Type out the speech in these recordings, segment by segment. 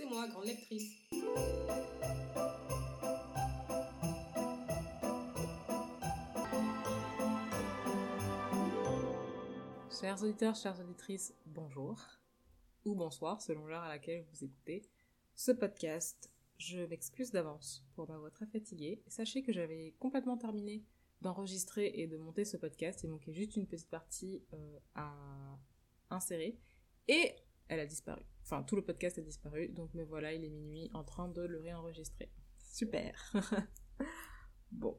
c'est moi, grande lectrice. Chers auditeurs, chères auditrices, bonjour. Ou bonsoir, selon l'heure à laquelle vous écoutez ce podcast. Je m'excuse d'avance pour ma voix très fatiguée. Sachez que j'avais complètement terminé d'enregistrer et de monter ce podcast. Il manquait juste une petite partie euh, à insérer. Et elle a disparu. Enfin, tout le podcast a disparu. Donc me voilà, il est minuit en train de le réenregistrer. Super. bon.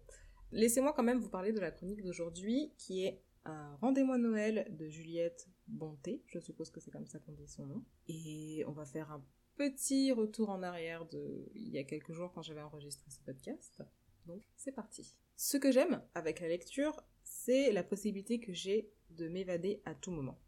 Laissez-moi quand même vous parler de la chronique d'aujourd'hui qui est un Rendez-moi Noël de Juliette Bonté. Je suppose que c'est comme ça qu'on dit son nom. Et on va faire un petit retour en arrière de il y a quelques jours quand j'avais enregistré ce podcast. Donc c'est parti. Ce que j'aime avec la lecture, c'est la possibilité que j'ai de m'évader à tout moment.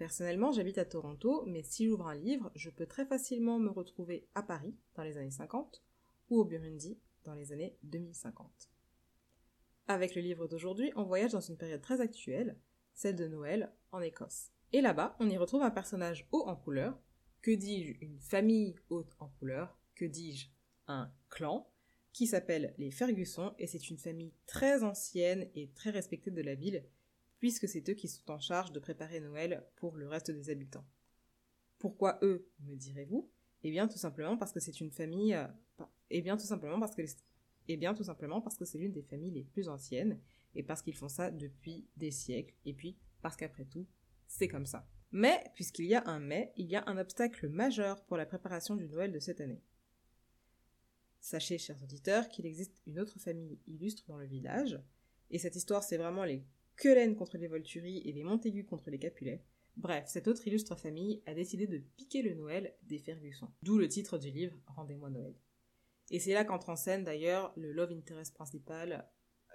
Personnellement, j'habite à Toronto, mais si j'ouvre un livre, je peux très facilement me retrouver à Paris dans les années 50 ou au Burundi dans les années 2050. Avec le livre d'aujourd'hui, on voyage dans une période très actuelle, celle de Noël en Écosse. Et là-bas, on y retrouve un personnage haut en couleur, que dis-je, une famille haute en couleur, que dis-je, un clan, qui s'appelle les Ferguson, et c'est une famille très ancienne et très respectée de la ville, puisque c'est eux qui sont en charge de préparer Noël pour le reste des habitants. Pourquoi eux, me direz-vous? Eh bien tout simplement parce que c'est une famille... Euh, eh bien tout simplement parce que... Eh bien tout simplement parce que c'est l'une des familles les plus anciennes, et parce qu'ils font ça depuis des siècles, et puis parce qu'après tout, c'est comme ça. Mais, puisqu'il y a un mais, il y a un obstacle majeur pour la préparation du Noël de cette année. Sachez, chers auditeurs, qu'il existe une autre famille illustre dans le village, et cette histoire c'est vraiment les Quelaine contre les Volturi et les Montaigu contre les Capulets. Bref, cette autre illustre famille a décidé de piquer le Noël des Fergusson. D'où le titre du livre Rendez-moi Noël. Et c'est là qu'entre en scène d'ailleurs le love interest principal,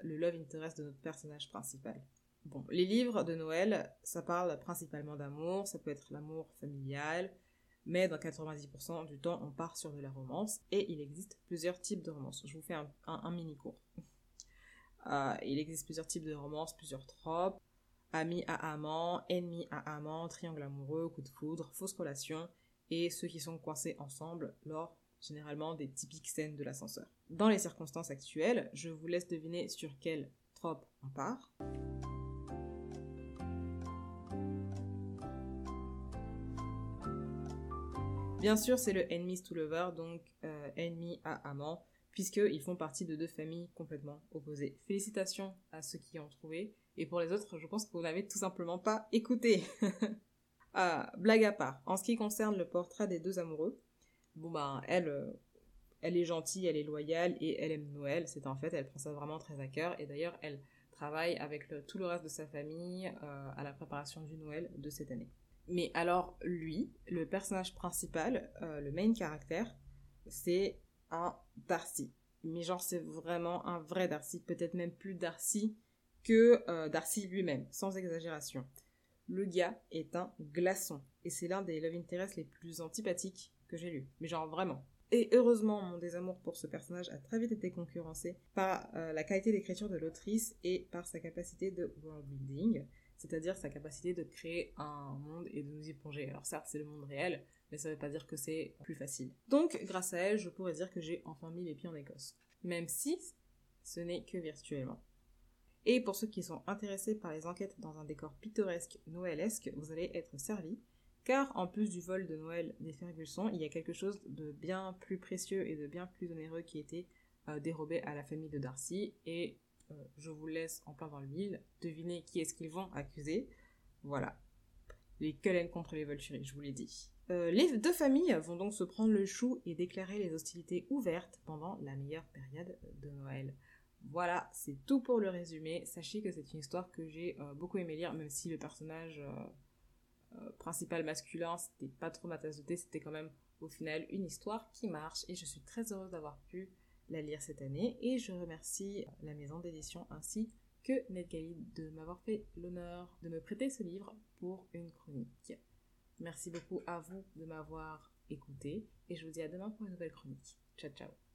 le love interest de notre personnage principal. Bon, les livres de Noël, ça parle principalement d'amour, ça peut être l'amour familial, mais dans 90% du temps, on part sur de la romance, et il existe plusieurs types de romances. Je vous fais un, mini cours. Euh, il existe plusieurs types de romances, plusieurs tropes. Ami à amant, ennemi à amant, triangle amoureux, coup de foudre, fausse relation, et ceux qui sont coincés ensemble lors généralement des typiques scènes de l'ascenseur. Dans les circonstances actuelles, je vous laisse deviner sur quelle trope on part. Bien sûr, c'est le enemies to lover, donc euh, ennemi à amant, puisqu'ils font partie de deux familles complètement opposées. Félicitations à ceux qui ont trouvé, et pour les autres, je pense que vous n'avez tout simplement pas écouté. ah, blague à part, en ce qui concerne le portrait des deux amoureux, bon ben, elle, euh, elle est gentille, elle est loyale, et elle aime Noël, c'est en fait, elle prend ça vraiment très à cœur, et d'ailleurs, elle travaille avec tout le reste de sa famille euh, à la préparation du Noël de cette année. Mais alors lui, le personnage principal, euh, le main caractère, c'est Darcy. Mais genre c'est vraiment un vrai Darcy, peut-être même plus Darcy que euh, Darcy lui-même, sans exagération. Le gars est un glaçon, et c'est l'un des love interests les plus antipathiques que j'ai lus. Mais genre vraiment. Et heureusement, mon désamour pour ce personnage a très vite été concurrencé par euh, la qualité d'écriture de l'autrice et par sa capacité de world building c'est-à-dire sa capacité de créer un monde et de nous y plonger. Alors certes, c'est le monde réel, mais ça ne veut pas dire que c'est plus facile. Donc, grâce à elle, je pourrais dire que j'ai enfin mis les pieds en Écosse. Même si ce n'est que virtuellement. Et pour ceux qui sont intéressés par les enquêtes dans un décor pittoresque noëlesque, vous allez être servis, car en plus du vol de Noël des Ferguson, il y a quelque chose de bien plus précieux et de bien plus onéreux qui était euh, dérobé à la famille de Darcy, et je vous laisse en plein dans le mille deviner qui est-ce qu'ils vont accuser. Voilà. Les Cullen contre les Volturi, je vous l'ai dit. Euh, les deux familles vont donc se prendre le chou et déclarer les hostilités ouvertes pendant la meilleure période de Noël. Voilà, c'est tout pour le résumé. Sachez que c'est une histoire que j'ai euh, beaucoup aimé lire, même si le personnage principal masculin, c'était pas trop ma tasse de thé, c'était quand même au final une histoire qui marche et je suis très heureuse d'avoir pu la lire cette année et je remercie la maison d'édition ainsi que NetGuide de m'avoir fait l'honneur de me prêter ce livre pour une chronique. Merci beaucoup à vous de m'avoir écouté et je vous dis à demain pour une nouvelle chronique. Ciao ciao